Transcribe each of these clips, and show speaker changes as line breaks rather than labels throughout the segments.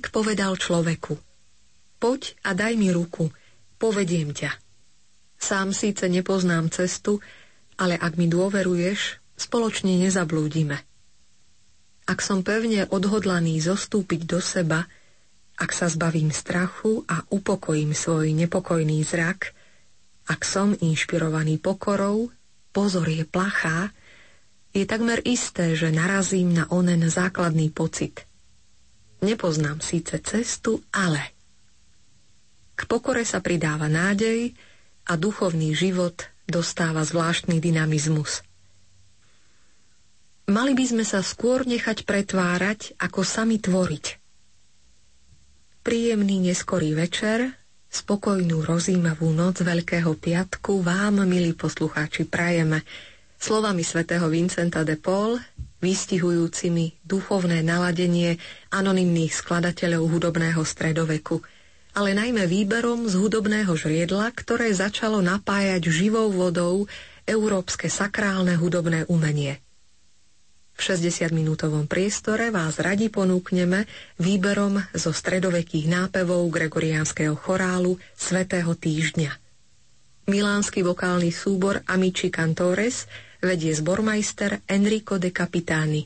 Človek povedal človeku, poď a daj mi ruku, povediem ťa. Sám síce nepoznám cestu, ale ak mi dôveruješ, spoločne nezablúdime. Ak som pevne odhodlaný zostúpiť do seba, ak sa zbavím strachu a upokojím svoj nepokojný zrak, ak som inšpirovaný pokorou, pozor je plachá, je takmer isté, že narazím na onen základný pocit – Nepoznám síce cestu, ale... K pokore sa pridáva nádej a duchovný život dostáva zvláštny dynamizmus. Mali by sme sa skôr nechať pretvárať, ako sami tvoriť. Príjemný neskorý večer, spokojnú rozímavú noc Veľkého piatku vám, milí poslucháči, prajeme slovami svätého Vincenta de Paul vystihujúcimi duchovné naladenie anonymných skladateľov hudobného stredoveku, ale najmä výberom z hudobného žriedla, ktoré začalo napájať živou vodou európske sakrálne hudobné umenie. V 60-minútovom priestore vás radi ponúkneme výberom zo stredovekých nápevov gregoriánskeho chorálu Svetého týždňa. Milánsky vokálny súbor Amici Cantores vedie zbormajster Enrico de Capitani.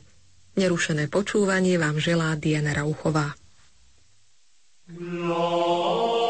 Nerušené počúvanie vám želá Diana Rauchová. Glory.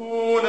يكون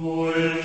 Lord.